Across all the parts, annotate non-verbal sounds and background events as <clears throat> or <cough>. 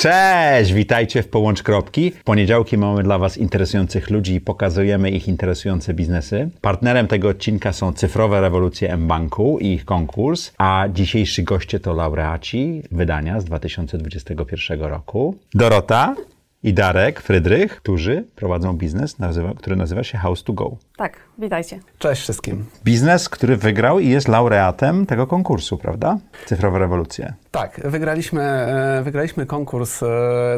Cześć, witajcie w Połącz Kropki. W poniedziałki mamy dla Was interesujących ludzi i pokazujemy ich interesujące biznesy. Partnerem tego odcinka są Cyfrowe Rewolucje M-Banku i ich konkurs, a dzisiejsi goście to laureaci wydania z 2021 roku. Dorota i Darek Frydrych, którzy prowadzą biznes, który nazywa się House to Go. Tak, witajcie. Cześć wszystkim. Biznes, który wygrał i jest laureatem tego konkursu, prawda? Cyfrowe Rewolucje. Tak, wygraliśmy, e, wygraliśmy konkurs e,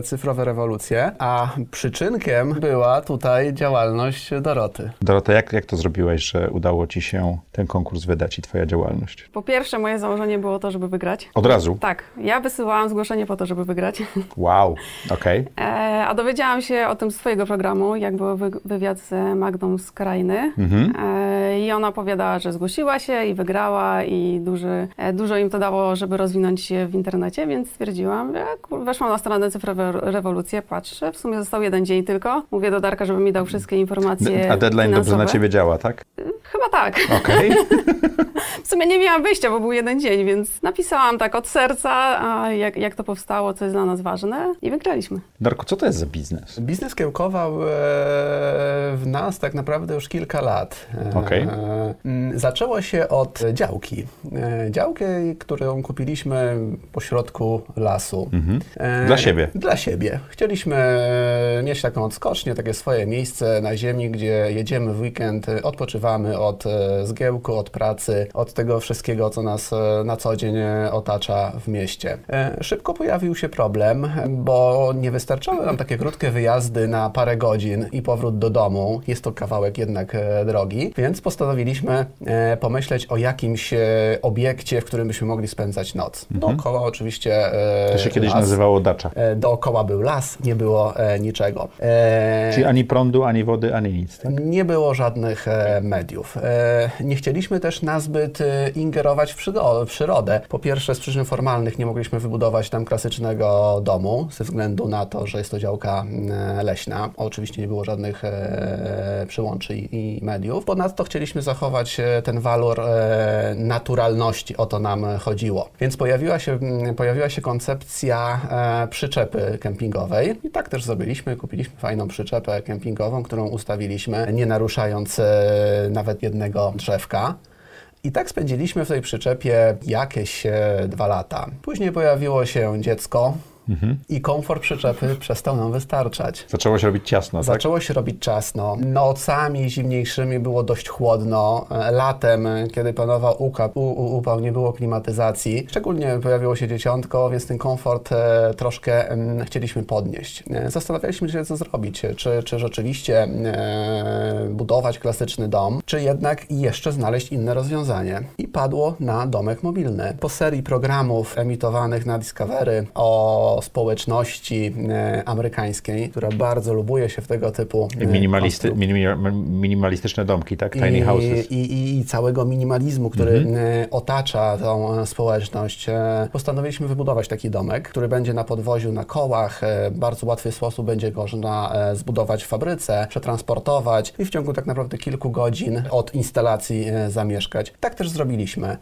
Cyfrowe Rewolucje, a przyczynkiem była tutaj działalność Doroty. Dorota, jak, jak to zrobiłeś, że udało Ci się ten konkurs wydać i Twoja działalność? Po pierwsze, moje założenie było to, żeby wygrać. Od razu? Tak, ja wysyłałam zgłoszenie po to, żeby wygrać. <laughs> Wow, okej. E, a dowiedziałam się o tym z swojego programu, jak był wy- wywiad z Magdą z Krainy. Mhm. E, I ona opowiadała, że zgłosiła się i wygrała i duży, e, dużo im to dało, żeby rozwinąć się w internecie, więc stwierdziłam, że weszłam na stronę Cyfrowe Rewolucje, patrzę, w sumie został jeden dzień tylko. Mówię do Darka, żeby mi dał wszystkie informacje A deadline dobrze finansowe. na Ciebie działa, tak? Chyba tak. Okej. <laughs> W sumie nie miałam wyjścia, bo był jeden dzień, więc napisałam tak od serca, a jak, jak to powstało, co jest dla nas ważne i wygraliśmy. Darku, co to jest za biznes? Biznes kiełkował e, w nas tak naprawdę już kilka lat. E, Okej. mm, Zaczęło się od działki. E, Działkę, którą kupiliśmy pośrodku lasu. Mhm. E, Dla siebie. Dla siebie. Chcieliśmy e, mieć taką odskocznię, takie swoje miejsce na ziemi, gdzie jedziemy w weekend, e, odpoczywamy od e, zgiełku, od pracy, od tego wszystkiego, co nas e, na co dzień e, otacza w mieście. E, Szybko pojawił się problem, bo nie wystarczały nam takie krótkie wyjazdy na parę godzin i powrót do domu. Jest to kawałek jednak e, drogi, więc postanowiliśmy e, pomyśleć o jakimś e, obiekcie, w którym byśmy mogli spędzać noc. Dookoła oczywiście e, To się kiedyś las. nazywało dacza. Dookoła był las, nie było niczego. Czyli ani prądu, ani wody, ani nic, tak? nie było żadnych mediów. Nie chcieliśmy też nazbyt ingerować w, przyro- w przyrodę. Po pierwsze, z przyczyn formalnych nie mogliśmy wybudować tam klasycznego domu, ze względu na to, że jest to działka leśna. Oczywiście nie było żadnych przyłączy i, i mediów. Ponadto chcieliśmy zachować e, ten walor e, naturalności, o to nam chodziło. Więc pojawiła się, m, pojawiła się koncepcja e, przyczepy kempingowej i tak też zrobiliśmy. Kupiliśmy fajną przyczepę kempingową, którą ustawiliśmy, nie naruszając nawet jednego drzewka. I tak spędziliśmy w tej przyczepie jakieś dwa lata. Później pojawiło się dziecko i komfort przyczepy przestał nam wystarczać. Zaczęło się robić ciasno, tak? Zaczęło się robić czasno. Nocami zimniejszymi było dość chłodno. Latem, kiedy panował uka- u, u, upał, nie było klimatyzacji. Szczególnie pojawiło się dzieciątko, więc ten komfort e, troszkę em, chcieliśmy podnieść. E, Zastanawialiśmy się, co zrobić. Czy, czy rzeczywiście e, budować klasyczny dom, czy jednak jeszcze znaleźć inne rozwiązanie. I padło na domek mobilny. Po serii programów emitowanych na Discovery o społeczności e, amerykańskiej, która bardzo lubuje się w tego typu e, Minimalisty, minimalistyczne domki, tak? Tiny i, houses. I, i, całego minimalizmu, który e, otacza tą społeczność. Postanowiliśmy wybudować taki domek, który będzie na podwoziu na kołach. W bardzo łatwy sposób będzie go można zbudować w fabryce, przetransportować i w ciągu tak naprawdę kilku godzin od instalacji zamieszkać. Tak też zrobiliśmy.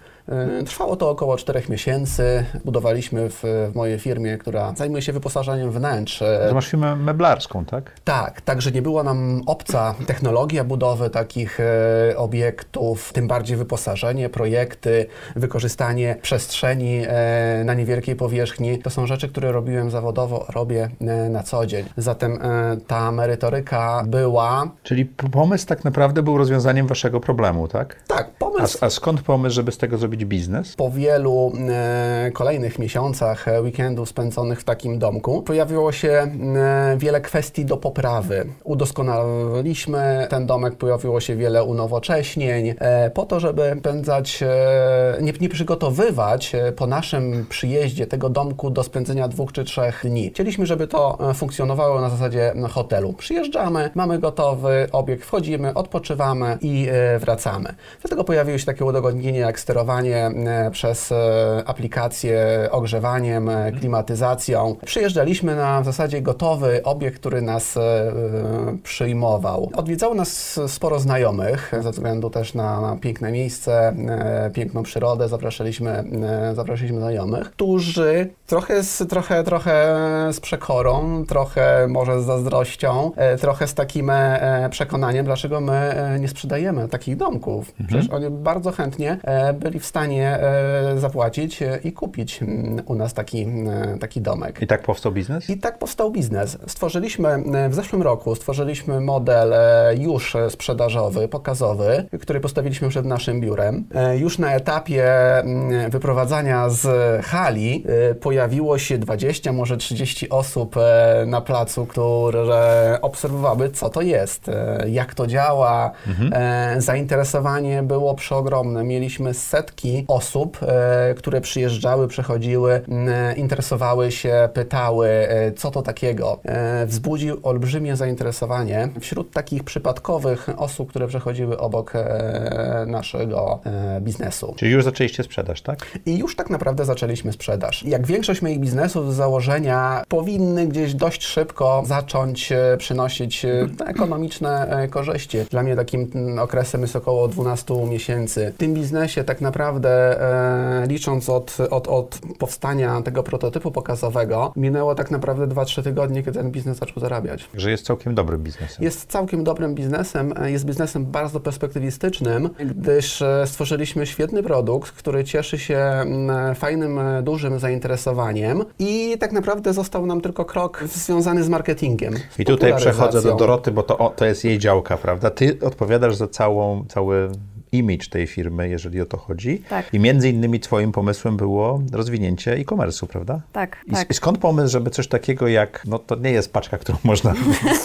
Trwało to około czterech miesięcy. Budowaliśmy w, w mojej firmie, która zajmuje się wyposażeniem wnętrz. e, To masz firmę meblarską, tak? tak, także nie była nam obca technologia budowy takich e, obiektów, tym bardziej wyposażenie, projekty, wykorzystanie przestrzeni e, na niewielkiej powierzchni. To są rzeczy, które robiłem zawodowo, robię na co dzień. Zatem ta merytoryka była, Czyli pomysł tak naprawdę był rozwiązaniem waszego problemu, tak? tak, A, pomysł a skąd pomysł, żeby z tego zrobić biznes? Po wielu kolejnych miesiącach weekendów spędzonych w takim domku pojawiło się e, wiele kwestii do poprawy. Udoskonaliliśmy ten domek, pojawiło się wiele unowocześnień e, po to, żeby spędzać, e, nie, nie przygotowywać po naszym przyjeździe tego domku do spędzenia dwóch czy trzech dni. Chcieliśmy, żeby to funkcjonowało na zasadzie hotelu. Przyjeżdżamy, mamy gotowy obiekt, wchodzimy, odpoczywamy i wracamy. Dlatego pojawiły się takie udogodnienia jak sterowanie przez aplikację ogrzewaniem, e, klimatyzacją, relacją. Przyjeżdżaliśmy na w zasadzie gotowy obiekt, który nas e, przyjmował. Odwiedzało nas sporo znajomych, ze względu też na, na piękne miejsce, e, piękną przyrodę. Zapraszaliśmy, e, zapraszaliśmy znajomych, którzy trochę z, trochę, trochę z przekorą, trochę może z zazdrością, trochę z takim przekonaniem, dlaczego my nie sprzedajemy takich domków. Przecież oni bardzo chętnie byli w stanie zapłacić i kupić mm, u nas taki, taki domek. I tak powstał biznes? I tak powstał biznes. Stworzyliśmy e, w zeszłym roku stworzyliśmy model e, już sprzedażowy, pokazowy, który postawiliśmy przed naszym biurem. E, Już na etapie mm, wyprowadzania z hali pojawiło się 20, może 30 osób na placu, które obserwowały, co to jest, jak to działa. E, Zainteresowanie było przeogromne. Mieliśmy setki osób, które przyjeżdżały, przechodziły, interesowały się, pytały, e, co to takiego. E, Wzbudził olbrzymie zainteresowanie wśród takich przypadkowych osób, które przechodziły obok e, naszego biznesu. Czyli już zaczęliście sprzedaż, tak? I już tak naprawdę zaczęliśmy sprzedaż. Jak większość moich biznesów z założenia powinny gdzieś dość szybko zacząć przynosić ekonomiczne korzyści. Dla mnie takim mm, okresem jest około 12 miesięcy. W tym biznesie tak naprawdę licząc od, od, od powstania tego prototypu pokazowego minęło tak naprawdę 2-3 tygodnie, kiedy ten biznes zaczął zarabiać. Że jest całkiem dobrym biznesem. Jest całkiem dobrym biznesem, e, jest biznesem bardzo perspektywistycznym, gdyż e, stworzyliśmy świetny produkt, który cieszy się mm, fajnym, e, dużym zainteresowaniem i tak naprawdę został nam tylko krok związany z marketingiem. z I tutaj przechodzę do. Doroty, bo to, o, to jest jej działka, prawda? Ty odpowiadasz za całą, cały image tej firmy, jeżeli o to chodzi. Tak. I między innymi twoim pomysłem było rozwinięcie e-commerce'u, prawda? Tak, I, tak. Skąd pomysł, żeby coś takiego jak, no to nie jest paczka, którą <laughs> można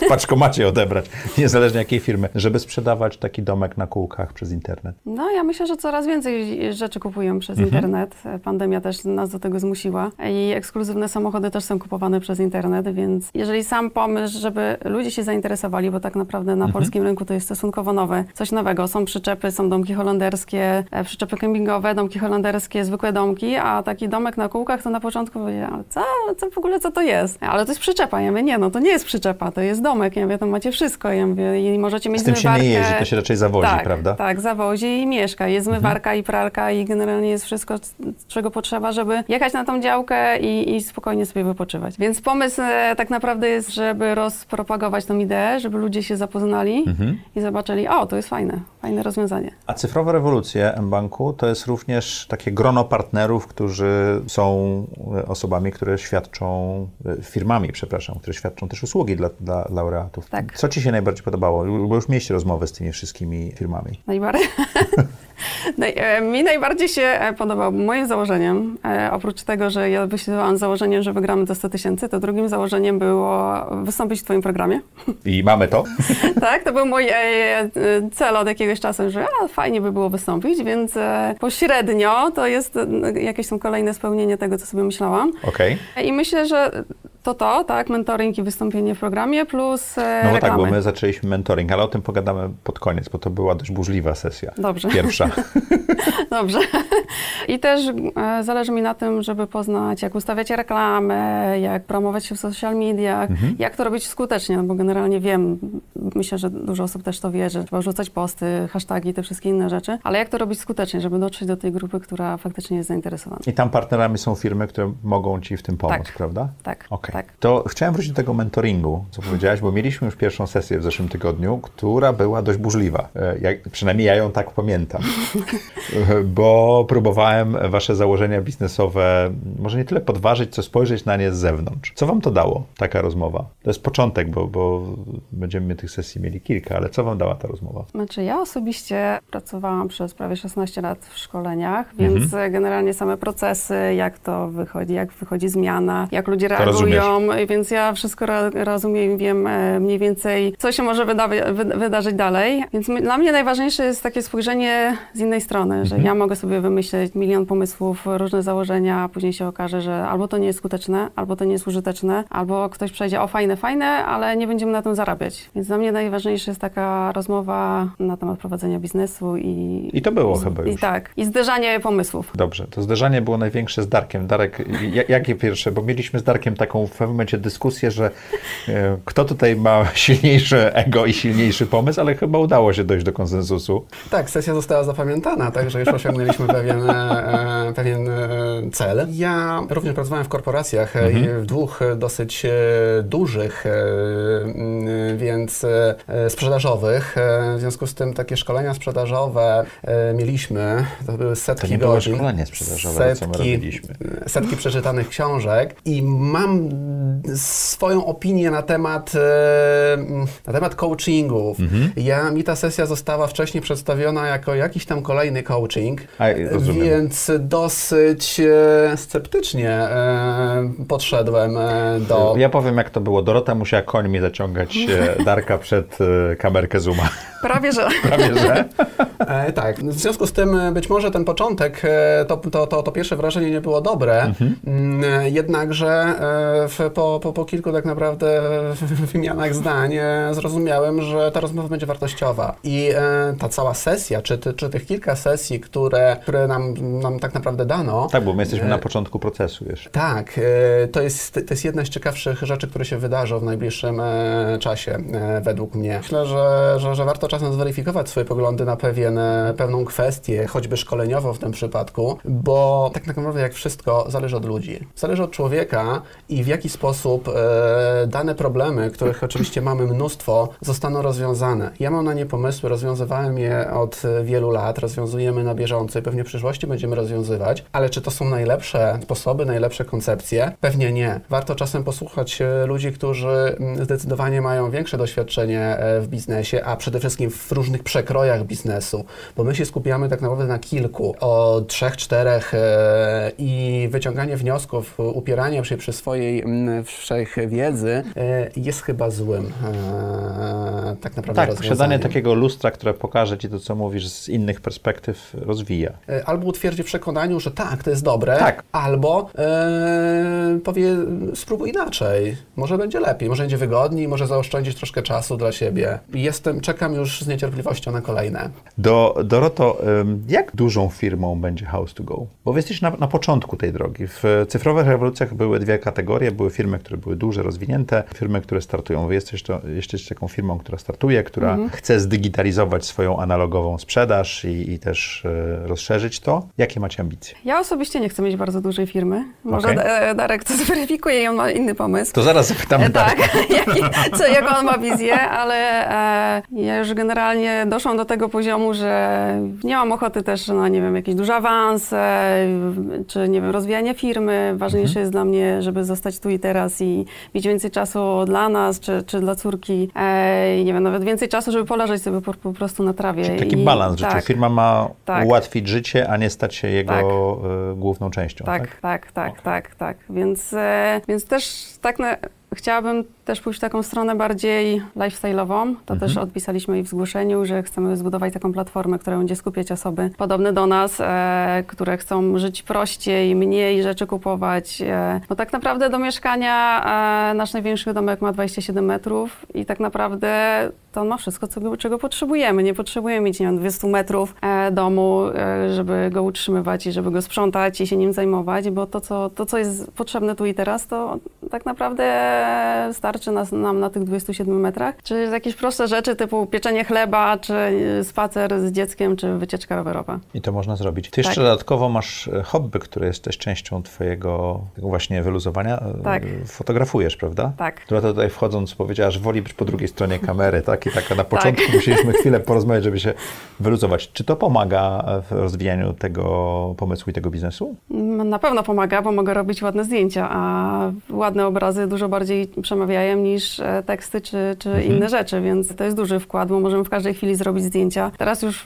w paczkomacie odebrać, niezależnie jakiej firmy, żeby sprzedawać taki domek na kółkach przez internet? No, ja myślę, że coraz więcej rzeczy kupują przez Mhm. internet. Pandemia też nas do tego zmusiła. I ekskluzywne samochody też są kupowane przez internet, więc jeżeli sam pomysł, żeby ludzie się zainteresowali, bo tak naprawdę Mhm. na polskim rynku to jest stosunkowo nowe, coś nowego. Są przyczepy, są domki holenderskie, e, przyczepy kempingowe, domki holenderskie, zwykłe domki, a taki domek na kółkach to na początku powiedziałam, co, co w ogóle, co to jest? Ale to jest przyczepa. Ja mówię, nie, no to nie jest przyczepa, to jest domek. Ja mówię, to macie wszystko. Ja mówię, i możecie mieć Z tym się nie zmywarkę. jeździ, to się raczej zawozi, tak, prawda? Mhm. Tak, zawozi i mieszka. Jest zmywarka i pralka i generalnie jest wszystko, czego potrzeba, żeby jechać na tą działkę i, i spokojnie sobie wypoczywać. Więc pomysł e, tak naprawdę jest, żeby rozpropagować tą ideę, żeby ludzie się zapoznali Mhm. i zobaczyli, o, to jest fajne, fajne rozwiązanie. A cyfrowe rewolucje mBanku to jest również takie grono partnerów, którzy są e, osobami, które świadczą, e, firmami, przepraszam, które świadczą też usługi dla, dla laureatów. Tak. Co Ci się najbardziej podobało? Bo już mieliście rozmowę z tymi wszystkimi firmami. Najbardziej. <laughs> E, Mi najbardziej się e, podobał moim założeniem, e, oprócz tego, że ja wyświetliłam założenie, że wygramy do 100 tysięcy, to drugim założeniem było wystąpić w Twoim programie. I mamy to. <laughs> tak, to był mój cel od jakiegoś czasu, że a, fajnie by było wystąpić, więc pośrednio to jest jakieś tam kolejne spełnienie tego, co sobie myślałam. Okej. I myślę, że to to, tak, mentoring i wystąpienie w programie plus e, No bo tak, reklamy. bo my zaczęliśmy mentoring, ale o tym pogadamy pod koniec, bo to była dość burzliwa sesja. Dobrze. Pierwsza. <laughs> Dobrze. I też e, zależy mi na tym, żeby poznać, jak ustawiać reklamę, jak promować się w social mediach, Mhm. jak to robić skutecznie, no bo generalnie wiem, myślę, że dużo osób też to wie, że trzeba rzucać posty, hasztagi, te wszystkie inne rzeczy, ale jak to robić skutecznie, żeby dotrzeć do tej grupy, która faktycznie jest zainteresowana. I tam partnerami są firmy, które mogą Ci w tym pomóc, Tak. prawda? Tak, Okej. Tak. To chciałem wrócić do tego mentoringu, co powiedziałaś, bo mieliśmy już pierwszą sesję w zeszłym tygodniu, która była dość burzliwa. E, przynajmniej ja ją tak pamiętam. <laughs> Bo próbowałem wasze założenia biznesowe może nie tyle podważyć, co spojrzeć na nie z zewnątrz. Co wam to dało, taka rozmowa? To jest początek, bo, bo będziemy tych sesji mieli kilka, ale co wam dała ta rozmowa? Znaczy, ja osobiście pracowałam przez prawie 16 lat w szkoleniach, więc Mhm. generalnie same procesy, jak to wychodzi, jak wychodzi zmiana, jak ludzie To reagują. Więc ja wszystko rozumiem i wiem e, mniej więcej, co się może wyda- wy- wydarzyć dalej. Więc dla mnie najważniejsze jest takie spojrzenie z innej strony, że ja mogę sobie wymyśleć milion pomysłów, różne założenia, a później się okaże, że albo to nie jest skuteczne, albo to nie jest użyteczne, albo ktoś przejdzie, o fajne, fajne, ale nie będziemy na tym zarabiać. Więc dla mnie najważniejsza jest taka rozmowa na temat prowadzenia biznesu i... I to było i, chyba I już. tak, i zderzanie pomysłów. Dobrze, to zderzenie było największe z Darkiem. Darek, ja- jakie pierwsze? Bo mieliśmy z Darkiem taką w pewnym momencie dyskusję, że e, kto tutaj ma <laughs> silniejsze ego i silniejszy pomysł, ale chyba udało się dojść do konsensusu. Tak, sesja została zapamiętana, także już osiągnęliśmy pewien, e, pewien e, cel. Ja również pracowałem w korporacjach i w dwóch dosyć dużych, więc e, e, sprzedażowych. E, W związku z tym takie szkolenia sprzedażowe mieliśmy. To były setki To nie było szkolenie sprzedażowe, co my robiliśmy. setki przeczytanych książek i mam swoją opinię na temat, na temat coachingów. Mhm. Ja, mi ta sesja została wcześniej przedstawiona jako jakiś tam kolejny coaching, A, więc dosyć sceptycznie podszedłem do... Ja powiem, jak to było. Dorota musiała końmi zaciągać e, Darka przed e, kamerkę Zooma. Prawie, że... <laughs> Prawie, że? E, tak, w związku z tym e, być może ten początek, e, to, to, to, to pierwsze wrażenie nie było dobre, Mm, e, jednakże w, po, po, po kilku tak naprawdę wymianach zdań zrozumiałem, że ta rozmowa będzie wartościowa i ta cała sesja, czy, ty, czy tych kilka sesji, które, które nam, nam tak naprawdę dano, Tak, bo my jesteśmy na początku procesu jeszcze. tak, to jest, to jest jedna z ciekawszych rzeczy, które się wydarzą w najbliższym czasie, według mnie. Myślę, że, że, że warto czasem zweryfikować swoje poglądy na pewien, e, pewną kwestię, choćby szkoleniową w tym przypadku, bo tak naprawdę jak wszystko zależy od ludzi. Zależy od człowieka i w jaki sposób e, dane problemy, których oczywiście mamy mnóstwo, zostaną rozwiązane. Ja mam na nie pomysły, rozwiązywałem je od wielu lat, rozwiązujemy na bieżąco i pewnie w przyszłości będziemy rozwiązywać, ale czy to są najlepsze sposoby, najlepsze koncepcje? Pewnie nie. Warto czasem posłuchać e, ludzi, którzy mm, zdecydowanie mają większe doświadczenie e, w biznesie, a przede wszystkim w różnych przekrojach biznesu, bo my się skupiamy tak naprawdę na kilku, o trzech, czterech e, i wyciąganie wniosków, upieranie się przy swojej mm, wszechwiedzy e, jest chyba złym e, tak naprawdę Tak, posiadanie takiego lustra, które pokaże ci to, co mówisz z innych perspektyw, rozwija. Albo utwierdzi w przekonaniu, że tak, to jest dobre, Tak. albo powie, spróbuj inaczej, może będzie lepiej, może będzie wygodniej, może zaoszczędzić troszkę czasu dla siebie. Jestem, czekam już z niecierpliwością na kolejne. Do, Doroto, jak dużą firmą będzie House to Go? Bo wy jesteś na, na początku tej drogi. W cyfrowych rewolucjach były dwie kategorie. Były firmy, które były duże, rozwinięte, firmy, które startują. Wy jesteś, to, jesteś taką firmą, która startuje, która Mhm. chce zdigitalizować swoją analogową sprzedaż i, i też e, rozszerzyć to. Jakie macie ambicje? Ja osobiście nie chcę mieć bardzo dużej firmy. Może e, Darek to <laughs> zweryfikuje i on ma inny pomysł. To zaraz zapytamy E. Tak, <laughs> jaki, co, jaką on ma wizję, ale e, ja już generalnie doszłam do tego poziomu, że nie mam ochoty też na, nie wiem, jakieś duże awanse, czy, nie wiem, rozwijanie firmy. Ważniejsze jest dla mnie, żeby zostać tu i teraz i mieć więcej czasu dla nas, czy, czy dla córki. E, nie wiem, nawet więcej czasu, żeby poleżeć sobie po, po prostu na trawie. Czyli taki I, balans tak, Firma ma Tak. ułatwić życie, a nie stać się jego Tak. e, główną częścią. Tak, tak, tak, tak, tak. Więc, e, więc też tak na, chciałabym też pójść w taką stronę bardziej lifestyle'ową. To też odpisaliśmy i w zgłoszeniu, że chcemy zbudować taką platformę, która będzie skupiać osoby podobne do nas, e, które chcą żyć prościej, mniej rzeczy kupować. E, bo tak naprawdę do mieszkania e, nasz największy domek ma 27 metrów i tak naprawdę to on ma wszystko, co, czego potrzebujemy. Nie potrzebujemy mieć, nie wiem, 200 metrów e, domu, e, żeby go utrzymywać i żeby go sprzątać i się nim zajmować, bo to co, to, co jest potrzebne tu i teraz, to tak naprawdę starczy nas, nam na tych 27 metrach. Czy jakieś proste rzeczy typu pieczenie chleba, czy e, spacer z dzieckiem, czy wycieczka rowerowa. I to można zrobić. Ty jeszcze Tak. dodatkowo masz e, hobby, które jest też częścią twojego właśnie wyluzowania. E, Tak. Fotografujesz, prawda? Tak. Która to tutaj wchodząc powiedziała, że woli być po drugiej stronie kamery, tak? kropki. Tak, na początku <laughs> musieliśmy chwilę porozmawiać, żeby się wyluzować. Czy to pomaga w rozwijaniu tego pomysłu i tego biznesu? Na pewno pomaga, bo mogę robić ładne zdjęcia, a ładne obrazy dużo bardziej przemawiają niż e, teksty czy, czy Mhm. inne rzeczy, więc to jest duży wkład, bo możemy w każdej chwili zrobić zdjęcia. Teraz już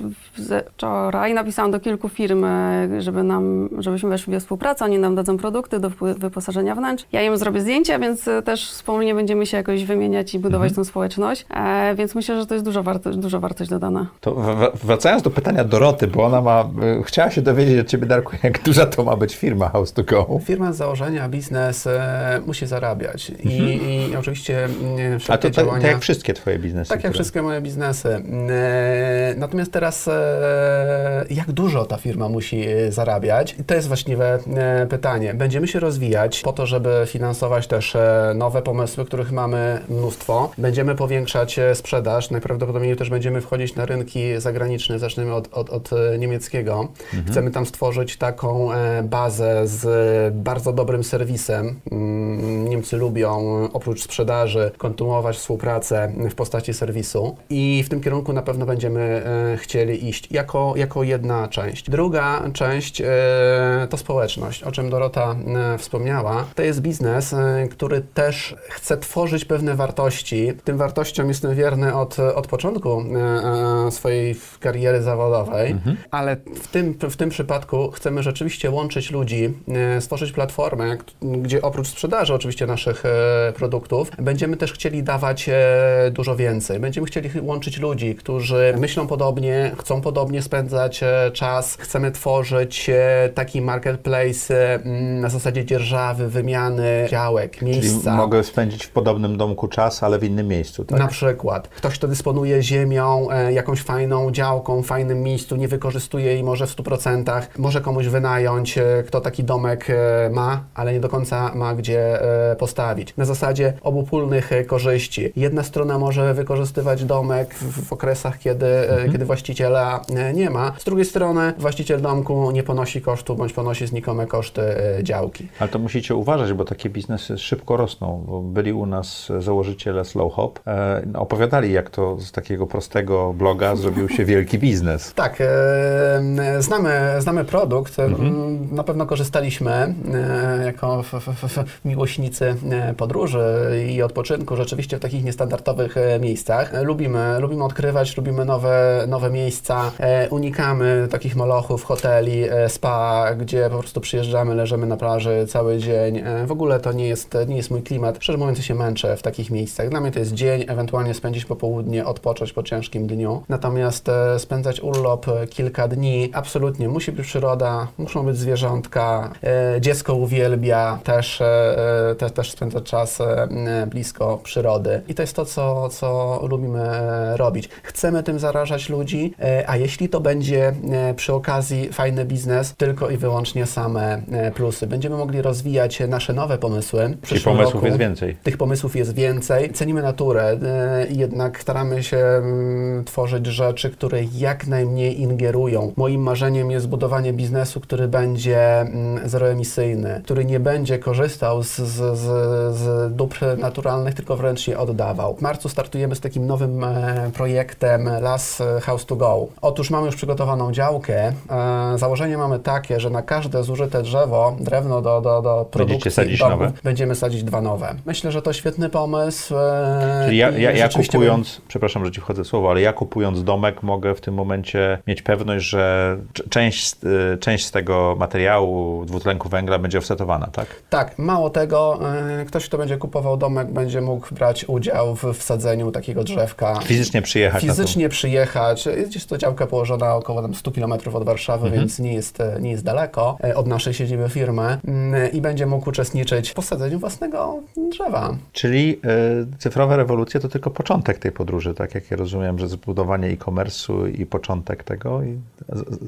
wczoraj napisałam do kilku firm, e, żeby nam, żebyśmy weszli we współpracę, oni nam dadzą produkty do wyposażenia wnętrz. Ja im zrobię zdjęcia, więc e, też wspólnie będziemy się jakoś wymieniać i budować tą społeczność, e, więc myślę, że to jest dużo, warto, dużo wartość dodana. To wracając do pytania Doroty, bo ona ma, y, chciała się dowiedzieć od Ciebie, Darku, jak <laughs> duża to ma być firma House to Go. Firma z założenia, biznes e, musi zarabiać I, i oczywiście mm, Mhm. A wszelkie to tak, działania... tak jak wszystkie Twoje biznesy. Tak jak które- wszystkie moje biznesy. E, Natomiast teraz, e, jak dużo ta firma musi e, zarabiać? To jest właściwe pytanie. Będziemy się rozwijać po to, żeby finansować też nowe pomysły, których mamy mnóstwo. Będziemy powiększać sprzedaż. Najprawdopodobniej też będziemy wchodzić na rynki zagraniczne. Zaczniemy od, od, od niemieckiego. Chcemy tam stworzyć taką bazę z bardzo dobrym serwisem. Mm, Niemcy lubią oprócz sprzedaży kontynuować współpracę w postaci serwisu i w tym kierunku na pewno będziemy e, chcieli iść jako, jako jedna część. Druga część e, to społeczność, o czym Dorota e, wspomniała. To jest biznes, który też chce tworzyć pewne wartości. Tym wartościom jestem wierny od, od początku swojej kariery zawodowej, ale w tym, w tym przypadku chcemy rzeczywiście łączyć ludzi, stworzyć platformę, gdzie oprócz sprzedaży oczywiście naszych e, będziemy też chcieli dawać e, dużo więcej. Będziemy chcieli łączyć ludzi, którzy myślą podobnie, chcą podobnie spędzać e, czas. Chcemy tworzyć e, taki marketplace e, m, na zasadzie dzierżawy, wymiany działek, Czyli miejsca. mogę spędzić w podobnym domku czas, ale w innym miejscu, tak? Na przykład ktoś, kto dysponuje ziemią, jakąś fajną działką, w fajnym miejscu, nie wykorzystuje jej może w 100%, może komuś wynająć, kto taki domek ma, ale nie do końca ma gdzie postawić. Na zasadzie obopólnych e, korzyści. Jedna strona może wykorzystywać domek w, w okresach, kiedy, e, kiedy właściciela e, nie ma. Z drugiej strony właściciel domku nie ponosi kosztu, bądź ponosi znikome koszty działki. Ale to musicie uważać, bo takie biznesy szybko rosną. Byli u nas założyciele Slow Hop, e, opowiadali, jak to z takiego prostego bloga zrobił się wielki biznes. <laughs> Tak, e, znamy, znamy produkt, e, na pewno korzystaliśmy e, jako f, f, f, miłośnicy podróży i odpoczynku rzeczywiście w takich niestandardowych e, miejscach. E, Lubimy, lubimy odkrywać, lubimy nowe, nowe miejsca, e, unikamy takich molochów, hoteli, spa, gdzie po prostu przyjeżdżamy, leżymy na plaży cały dzień. W ogóle to nie jest, nie jest mój klimat. Szczerze mówiąc, ja się męczę w takich miejscach. Dla mnie to jest dzień, ewentualnie spędzić popołudnie, odpocząć po ciężkim dniu. Natomiast spędzać urlop kilka dni, absolutnie musi być przyroda, muszą być zwierzątka, dziecko uwielbia też, e, e, te, też spędzać czas e, m, blisko przyrody. I to jest to, co, co lubimy robić. Chcemy tym zarażać ludzi, e, a jeśli to będzie e, przy okazji fajny biznes, tylko i wyłącznie same e, plusy. Będziemy mogli rozwijać nasze nowe pomysły. Czyli przyszłym pomysłów roku. jest więcej. Tych pomysłów jest więcej. Cenimy naturę, jednak staramy się mm, tworzyć rzeczy, które jak najmniej ingerują. Moim marzeniem jest zbudowanie biznesu, który będzie mm, zeroemisyjny, który nie będzie korzystał z, z, z dóbr naturalnych, tylko wręcz je oddawał. W marcu startujemy z takim nowym e, projektem Las House to Go. Otóż mamy już przygotowaną działkę. E, założenie mamy takie, że na każde zużyte drzewo, drewno do, do, do produkcji sadzić domów, nowe? będziemy sadzić dwa nowe. Myślę, że to świetny pomysł. e, Czyli ja, ja, ja kupując, przepraszam, że ci wchodzę w słowo, ale ja kupując domek mogę w tym momencie mieć pewność, że część, z- część z tego materiału dwutlenku węgla będzie offsetowana, tak? Tak, mało tego, e, ktoś, kto będzie kupował domek, będzie mógł brać udział w wsadzeniu takiego drzewka. Fizycznie przyjechać na Fizycznie przyjechać. Jest to działka położona około tam 100 km od Warszawy, Mhm. więc nie jest, e, nie jest daleko e, od naszej siedziby firmy mm, i będzie mógł uczestniczyć w posadzeniu własnego drzewa. Czyli y, cyfrowe rewolucje to tylko początek tej podróży, tak jak ja rozumiem, że zbudowanie e-commerce'u i początek tego. I, z, z,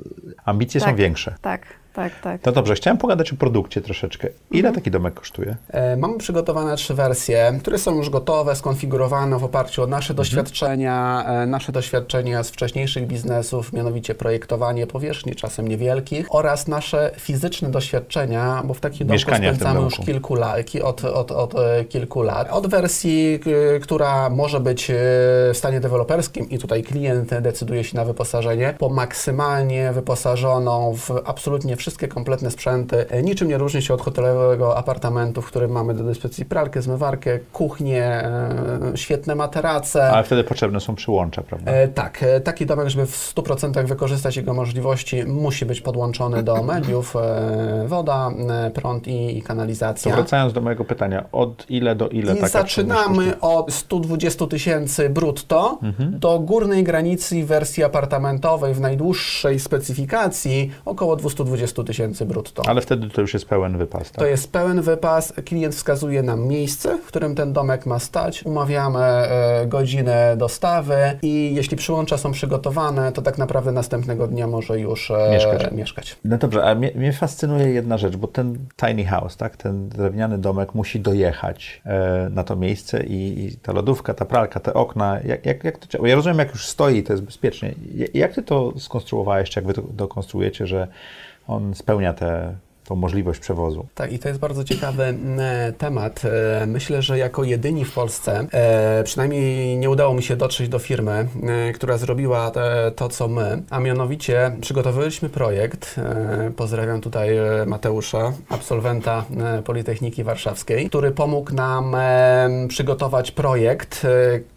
ambicje są Tak. większe. Tak. Tak, tak. No dobrze, chciałem pogadać o produkcie troszeczkę. Ile Mhm. taki domek kosztuje? E, Mamy przygotowane trzy wersje, które są już gotowe, skonfigurowane w oparciu o nasze doświadczenia, e, nasze doświadczenia z wcześniejszych biznesów, mianowicie projektowanie powierzchni, czasem niewielkich, oraz nasze fizyczne doświadczenia, bo w takim domku Mieszkania spędzamy już kilku lat, ki- od, od, od e, kilku lat. Od wersji, k- która może być e, w stanie deweloperskim i tutaj klient decyduje się na wyposażenie, po maksymalnie wyposażoną w absolutnie wszystkie kompletne sprzęty. E, Niczym nie różni się od hotelowego apartamentu, w którym mamy do dyspozycji pralkę, zmywarkę, kuchnię, e, świetne materace. Ale wtedy potrzebne są przyłącza, prawda? E, tak, taki domek, żeby w 100% wykorzystać jego możliwości, musi być podłączony do <clears throat> mediów, woda, prąd i, i To kanalizacja. wracając do mojego pytania, od ile do ile I zaczynamy od 120 tysięcy brutto Mhm. do górnej granicy wersji apartamentowej w najdłuższej specyfikacji około 220 tysięcy brutto. Ale wtedy to już jest pełen wypas, tak? To jest pełen wypas. Klient wskazuje nam miejsce, w którym ten domek ma stać. Umawiamy e, godzinę dostawy i jeśli przyłącza są przygotowane, to tak naprawdę następnego dnia może już e, Mieszkać. mieszkać. No dobrze, a mnie, mnie fascynuje jedna rzecz, bo ten tiny house, tak, ten drewniany domek musi dojechać e, na to miejsce i, i ta lodówka, ta pralka, te okna, jak, jak, jak to działa? Ja rozumiem, jak już stoi, to jest bezpiecznie. Ja- Jak ty to skonstruowałeś, czy jak wy to dokonstruujecie, że on spełnia tę tą możliwość przewozu? Tak, i to jest bardzo ciekawy e, temat. E, Myślę, że jako jedyni w Polsce, e, przynajmniej nie udało mi się dotrzeć do firmy, która zrobiła to, co my, a mianowicie przygotowaliśmy projekt. Pozdrawiam tutaj Mateusza, absolwenta Politechniki Warszawskiej, który pomógł nam przygotować projekt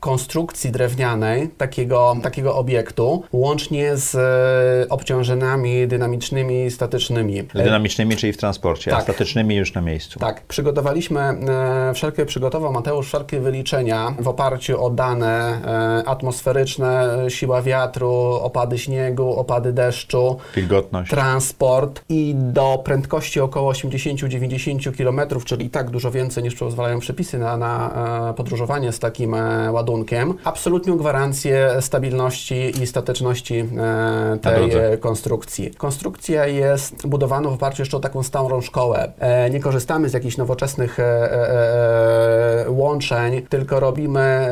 konstrukcji drewnianej takiego, takiego obiektu, łącznie z obciążeniami dynamicznymi, statycznymi. Z dynamicznymi, czyli w transporcie, a tak. statycznymi już na miejscu. Tak, przygotowaliśmy, e, wszelkie przygotował Mateusz wszelkie wyliczenia w oparciu o dane e, atmosferyczne, siła wiatru, opady śniegu, opady deszczu, Wilgotność. transport i do prędkości około 80-90 km, czyli i tak dużo więcej niż pozwalają przepisy na, na e, podróżowanie z takim e, ładunkiem. Absolutną gwarancję stabilności i stateczności e, tej konstrukcji. Konstrukcja jest budowana w oparciu jeszcze o taką stałą szkołę. E, nie korzystamy z jakichś nowoczesnych e, e, łączeń, tylko robimy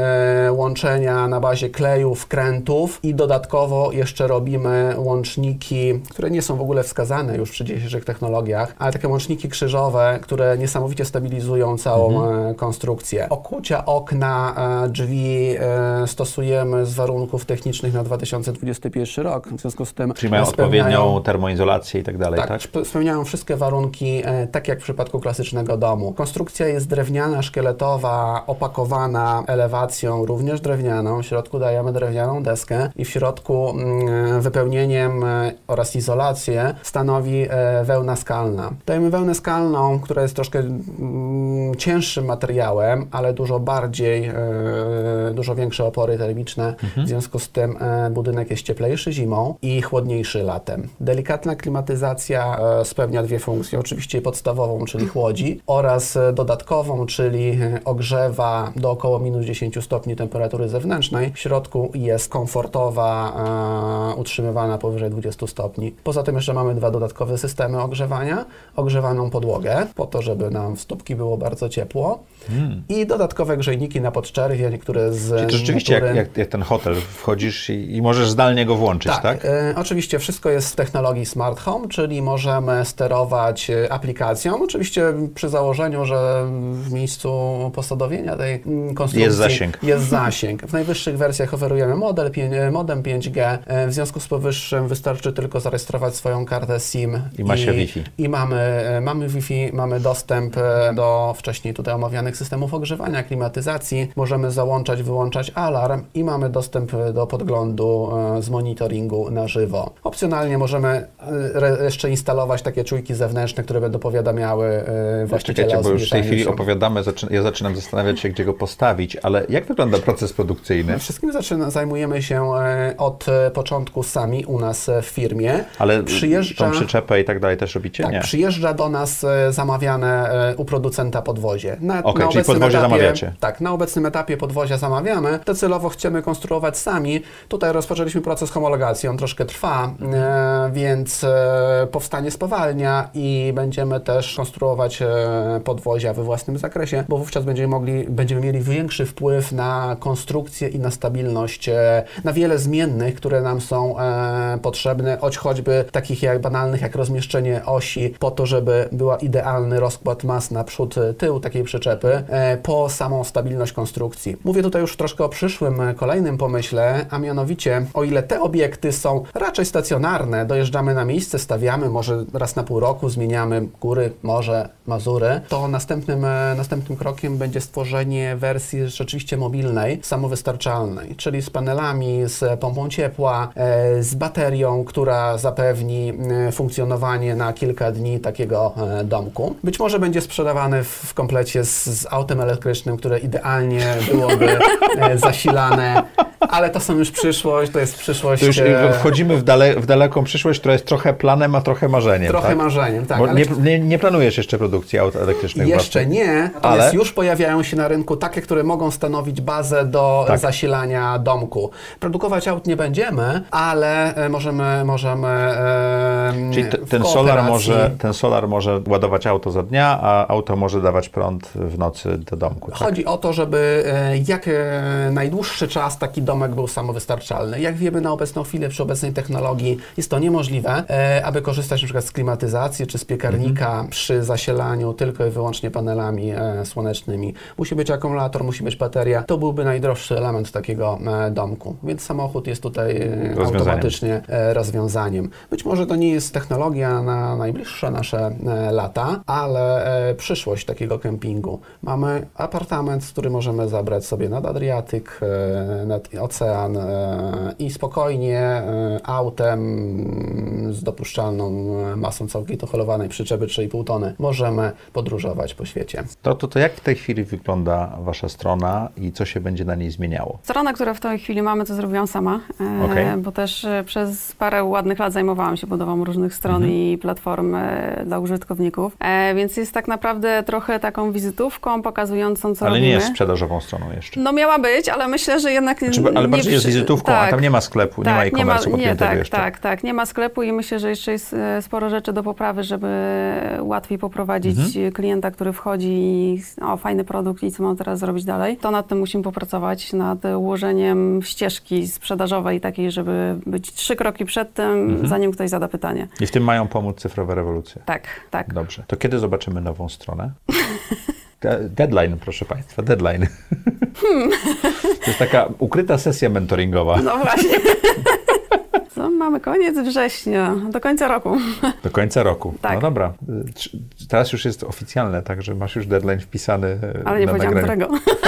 łączenia na bazie kleju, wkrętów i dodatkowo jeszcze robimy łączniki, które nie są w ogóle wskazane już przy dzisiejszych technologiach, ale takie łączniki krzyżowe, które niesamowicie stabilizują całą e, konstrukcję. Okucia okna, drzwi stosujemy z warunków technicznych na 2021 rok, w związku z tym Czyli mają spełniają- odpowiednią termoizolację i tak dalej, tak, tak? spe- spełniają wszystkie warunki, e, tak jak w przypadku klasycznego domu. Konstrukcja jest drewniana, szkieletowa, opakowana elewacją, również drewnianą. W środku dajemy drewnianą deskę i w środku mm, wypełnieniem e, oraz izolację stanowi e, wełna skalna. Dajemy wełnę skalną, która jest troszkę mm, cięższym materiałem, ale dużo bardziej, e, dużo większe opory termiczne. W związku z tym e, budynek jest cieplejszy zimą i chłodniejszy latem. Delikatna klimatyzacja e, spełnia dwie funkcje. Oczywiście podstawową, czyli chłodzi, oraz e, dodatkową, czyli e, ogrzewa do około minus 10 stopni temperatury zewnętrznej. W środku jest komfortowa, e, utrzymywana powyżej 20 stopni. Poza tym jeszcze mamy dwa dodatkowe systemy ogrzewania. Ogrzewaną podłogę, po to, żeby nam w stópki było bardzo ciepło. I dodatkowe grzejniki na podczerwie, niektóre z Czyli to rzeczywiście jak, natury- jak, jak ten hotel wchodzisz i, i możesz zdalnie go włączyć, tak? tak, e, oczywiście wszystko jest w technologii Smart Home, czyli możemy sterować e, aplikacją, oczywiście przy założeniu, że w miejscu posadowienia tej mm, konstrukcji Jest zasięg. Jest zasięg. W najwyższych wersjach oferujemy model, e, modem 5G. E, W związku z powyższym wystarczy tylko zarejestrować swoją kartę SIM. I ma się Wi-Fi. I mamy, mamy Wi-Fi, mamy dostęp do wcześniej tutaj omawianych systemów ogrzewania, klimatyzacji. Możemy załączać, wyłączać alarm i mamy dostęp do podglądu z monitoringu na żywo. Opcjonalnie możemy jeszcze instalować takie czujki czynniki zewnętrzne, które będą powiadamiały e, Czekajcie, o bo już w tej chwili opowiadamy, ja zaczynam zastanawiać się, gdzie go postawić, ale jak wygląda proces produkcyjny? Wszystkim zaczyna, zajmujemy się e, od e, początku sami u nas w firmie. Ale Przyjeżdża- tą przyczepę i tak dalej też robicie? Tak, Nie. przyjeżdża do nas zamawiane u producenta podwozie. Na, Okej, czyli obecnym podwozie etapie, zamawiacie. Tak, na obecnym etapie podwozia zamawiamy. Docelowo chcemy konstruować sami. Tutaj rozpoczęliśmy proces homologacji, on troszkę trwa, więc powstanie spowalnia i będziemy też konstruować e, podwozia we własnym zakresie, bo wówczas będziemy mogli, będziemy mieli większy wpływ na konstrukcję i na stabilność, e, na wiele zmiennych, które nam są e, potrzebne, choć choćby takich jak banalnych jak rozmieszczenie osi po to, żeby była idealny rozkład mas na przód, e, tył takiej przyczepy, po samą stabilność konstrukcji. Mówię tutaj już troszkę o przyszłym, kolejnym pomyśle, a mianowicie o ile te obiekty są raczej stacjonarne, dojeżdżamy na miejsce, stawiamy, może raz na pół roku zmieniamy góry, morze, Mazury, to następnym, e, następnym krokiem będzie stworzenie wersji rzeczywiście mobilnej, samowystarczalnej, czyli z panelami, z pompą ciepła, e, z baterią, która zapewni e, funkcjonowanie na kilka dni takiego domku. Być może będzie sprzedawany w, komplecie z, z autem elektrycznym, które idealnie byłoby zasilane, ale to są już przyszłość, to jest przyszłość. To już wchodzimy w, dale, w daleką przyszłość, która jest trochę planem, a trochę marzeniem. Trochę tak? marzeniem, tak. Bo ale nie, nie, nie planujesz jeszcze produkcji aut elektrycznych Jeszcze własnych. nie, natomiast Ale- już pojawiają się na rynku takie, które mogą stanowić bazę do Tak. zasilania domku. Produkować aut nie będziemy, ale e, możemy, możemy e, Czyli ten, solar może, ten solar może ładować auto za dnia, a auto może dawać prąd w nocy do domku. Tak? Chodzi o to, żeby e, jak e, najdłuższy czas taki domek był samowystarczalny. Jak wiemy na obecną chwilę przy obecnej technologii jest to niemożliwe, aby korzystać przykład z klimatyzacji czy z piekarnika Mhm. przy zasilaniu tylko i wyłącznie panelami e, słonecznymi. Musi być akumulator, musi być bateria. To byłby najdroższy element takiego e, domku. Więc samochód jest tutaj e, automatycznie e, rozwiązaniem. Być może to nie jest technologia na najbliższe nasze e, lata, ale e, przyszłość takiego kempingu. Mamy apartament, który możemy zabrać sobie nad Adriatyk, nad ocean i spokojnie autem z dopuszczalną masą całkowitą holowanej przyczepy 3,5 tony możemy podróżować po świecie. To, to, to jak w tej chwili wygląda Wasza strona i co się będzie na niej zmieniało? Strona, którą w tej chwili mamy, to zrobiłam sama, e, Okej. bo też e, przez parę ładnych lat zajmowałam się budową różnych stron Mhm. i platform e, dla użytkowników, e, więc jest tak naprawdę trochę taką wizytówką pokazującą, co Ale robimy. nie jest sprzedażową stroną jeszcze. No miała być, ale myślę, że jednak Znaczy, nie ale bardziej jest wizytówką, a tak. tam nie ma sklepu, nie ma Tak, nie ma, e-commerce'u nie, podpiętego tak, jeszcze. tak, tak, nie ma sklepu i myślę, że jeszcze jest sporo rzeczy do poprawy, żeby łatwiej poprowadzić Mhm. klienta, który wchodzi i o, fajny produkt i co mam teraz zrobić dalej. To nad tym musimy popracować, nad ułożeniem ścieżki sprzedażowej takiej, żeby być trzy kroki przed tym, Mhm. zanim ktoś zada pytanie. I w tym mają pomóc cyfrowe rewolucje. Tak, tak. Dobrze. To kiedy zobaczymy nową stronę? <laughs> De- Deadline, proszę Państwa, deadline. <laughs> To jest taka ukryta sesja mentoringowa. No właśnie. <laughs> Co, mamy koniec września, do końca roku. Do końca roku. Tak. No dobra. Teraz już jest oficjalne, także masz już deadline wpisany y, Ale nie na powiedziałam nagraniu. którego. <laughs>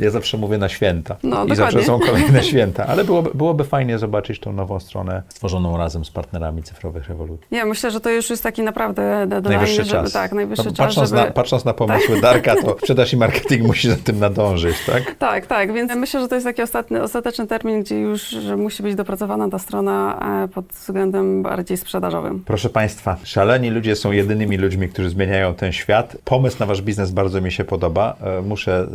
Ja zawsze mówię na święta. No, I dokładnie. zawsze są kolejne <laughs> święta. Ale byłoby, byłoby fajnie zobaczyć tą nową stronę stworzoną razem z partnerami cyfrowych rewolucji. Nie, myślę, że to już jest taki naprawdę deadline, Najwyższy żeby, czas. Tak, najwyższy No, czas, patrząc, żeby... na, patrząc na pomysły Darka, to sprzedaż i marketing musi za tym nadążyć, tak? Tak, tak, więc myślę, że to jest taki ostatni, ostateczny termin, gdzie już że musi być dopracowana ta strona e, pod względem bardziej sprzedażowym. Proszę Państwa, szaleni ludzie są jedynymi ludźmi, którzy zmieniają ten świat. Pomysł na Wasz biznes bardzo mi się podoba. E, Muszę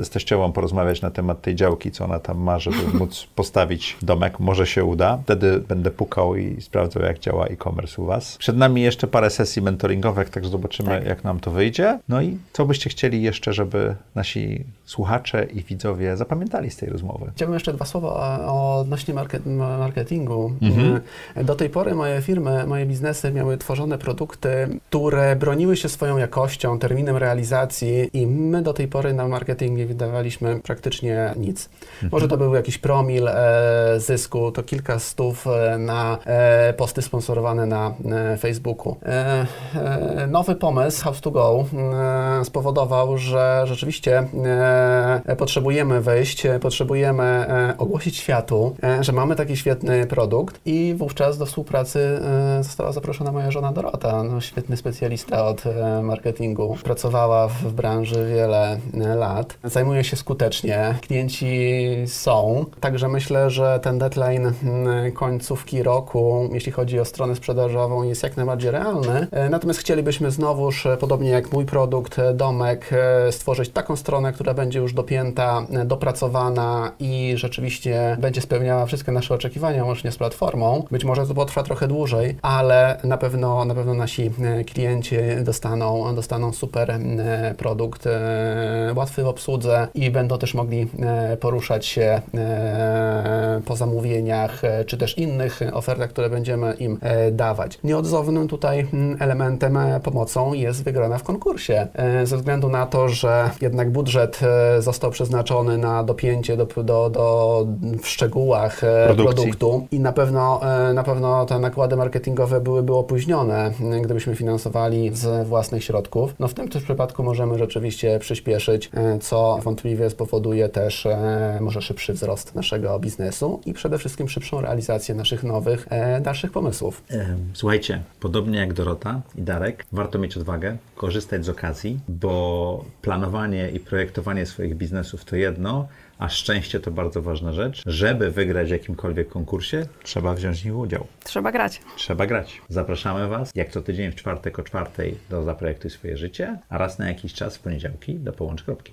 e, z teściową porozmawiać na temat tej działki, co ona tam ma, żeby <laughs> móc postawić domek. Może się uda. Wtedy będę pukał i sprawdzał, jak działa e-commerce u Was. Przed nami jeszcze parę sesji mentoringowych, także zobaczymy, Tak. jak nam to wyjdzie. No i co byście chcieli jeszcze, żeby nasi słuchacze i widzowie zapamiętali z tej rozmowy? Chciałbym jeszcze dwa słowa o- market, marketingu. Mhm. Do tej pory moje firmy, moje biznesy miały tworzone produkty, które broniły się swoją jakością, terminem realizacji i my do tej pory na marketing nie wydawaliśmy praktycznie nic. Może to był jakiś promil e, zysku, to kilka stów e, na e, posty sponsorowane na e, Facebooku. E, e, nowy pomysł House to Go spowodował, że rzeczywiście potrzebujemy wejść, potrzebujemy ogłosić światu, że mamy taki świetny produkt i wówczas do współpracy e, została zaproszona moja żona Dorota, no, świetny specjalista od e, marketingu. Pracowała w, branży wiele e, lat. Zajmuje się skutecznie. Klienci są. Także myślę, że ten deadline końcówki roku, jeśli chodzi o stronę sprzedażową, jest jak najbardziej realny. Natomiast chcielibyśmy znowuż, podobnie jak mój produkt, domek, stworzyć taką stronę, która będzie już dopięta, dopracowana i rzeczywiście będzie spełniała wszystkie nasze oczekiwania, łącznie z platformą. Być może to potrwa trochę dłużej, ale na pewno, na pewno nasi e, klienci dostaną, dostaną super e, produkt, e, łatwy w obsłudze i będą też mogli poruszać się po zamówieniach, czy też innych ofertach, które będziemy im dawać. Nieodzownym tutaj elementem, pomocą jest wygrana w konkursie. Ze względu na to, że jednak budżet został przeznaczony na dopięcie do, do, do w szczegółach Produkcji. produktu i na pewno, e, na pewno te nakłady marketingowe byłyby opóźnione, gdybyśmy finansowali z własnych środków. No w tym też przypadku możemy rzeczywiście przyspieszyć, e, co wątpliwie spowoduje też e, może szybszy wzrost naszego biznesu i przede wszystkim szybszą realizację naszych nowych, dalszych pomysłów. Słuchajcie, podobnie jak Dorota i Darek, warto mieć odwagę, korzystać z okazji, bo planowanie i projektowanie swoich biznesów to jedno, a szczęście to bardzo ważna rzecz. Żeby wygrać w jakimkolwiek konkursie, trzeba wziąć w nim udział. Trzeba grać. Trzeba grać. Zapraszamy Was jak co tydzień w czwartek o czwartej do Zaprojektuj swoje życie, a raz na jakiś czas w poniedziałki do Połącz Kropki.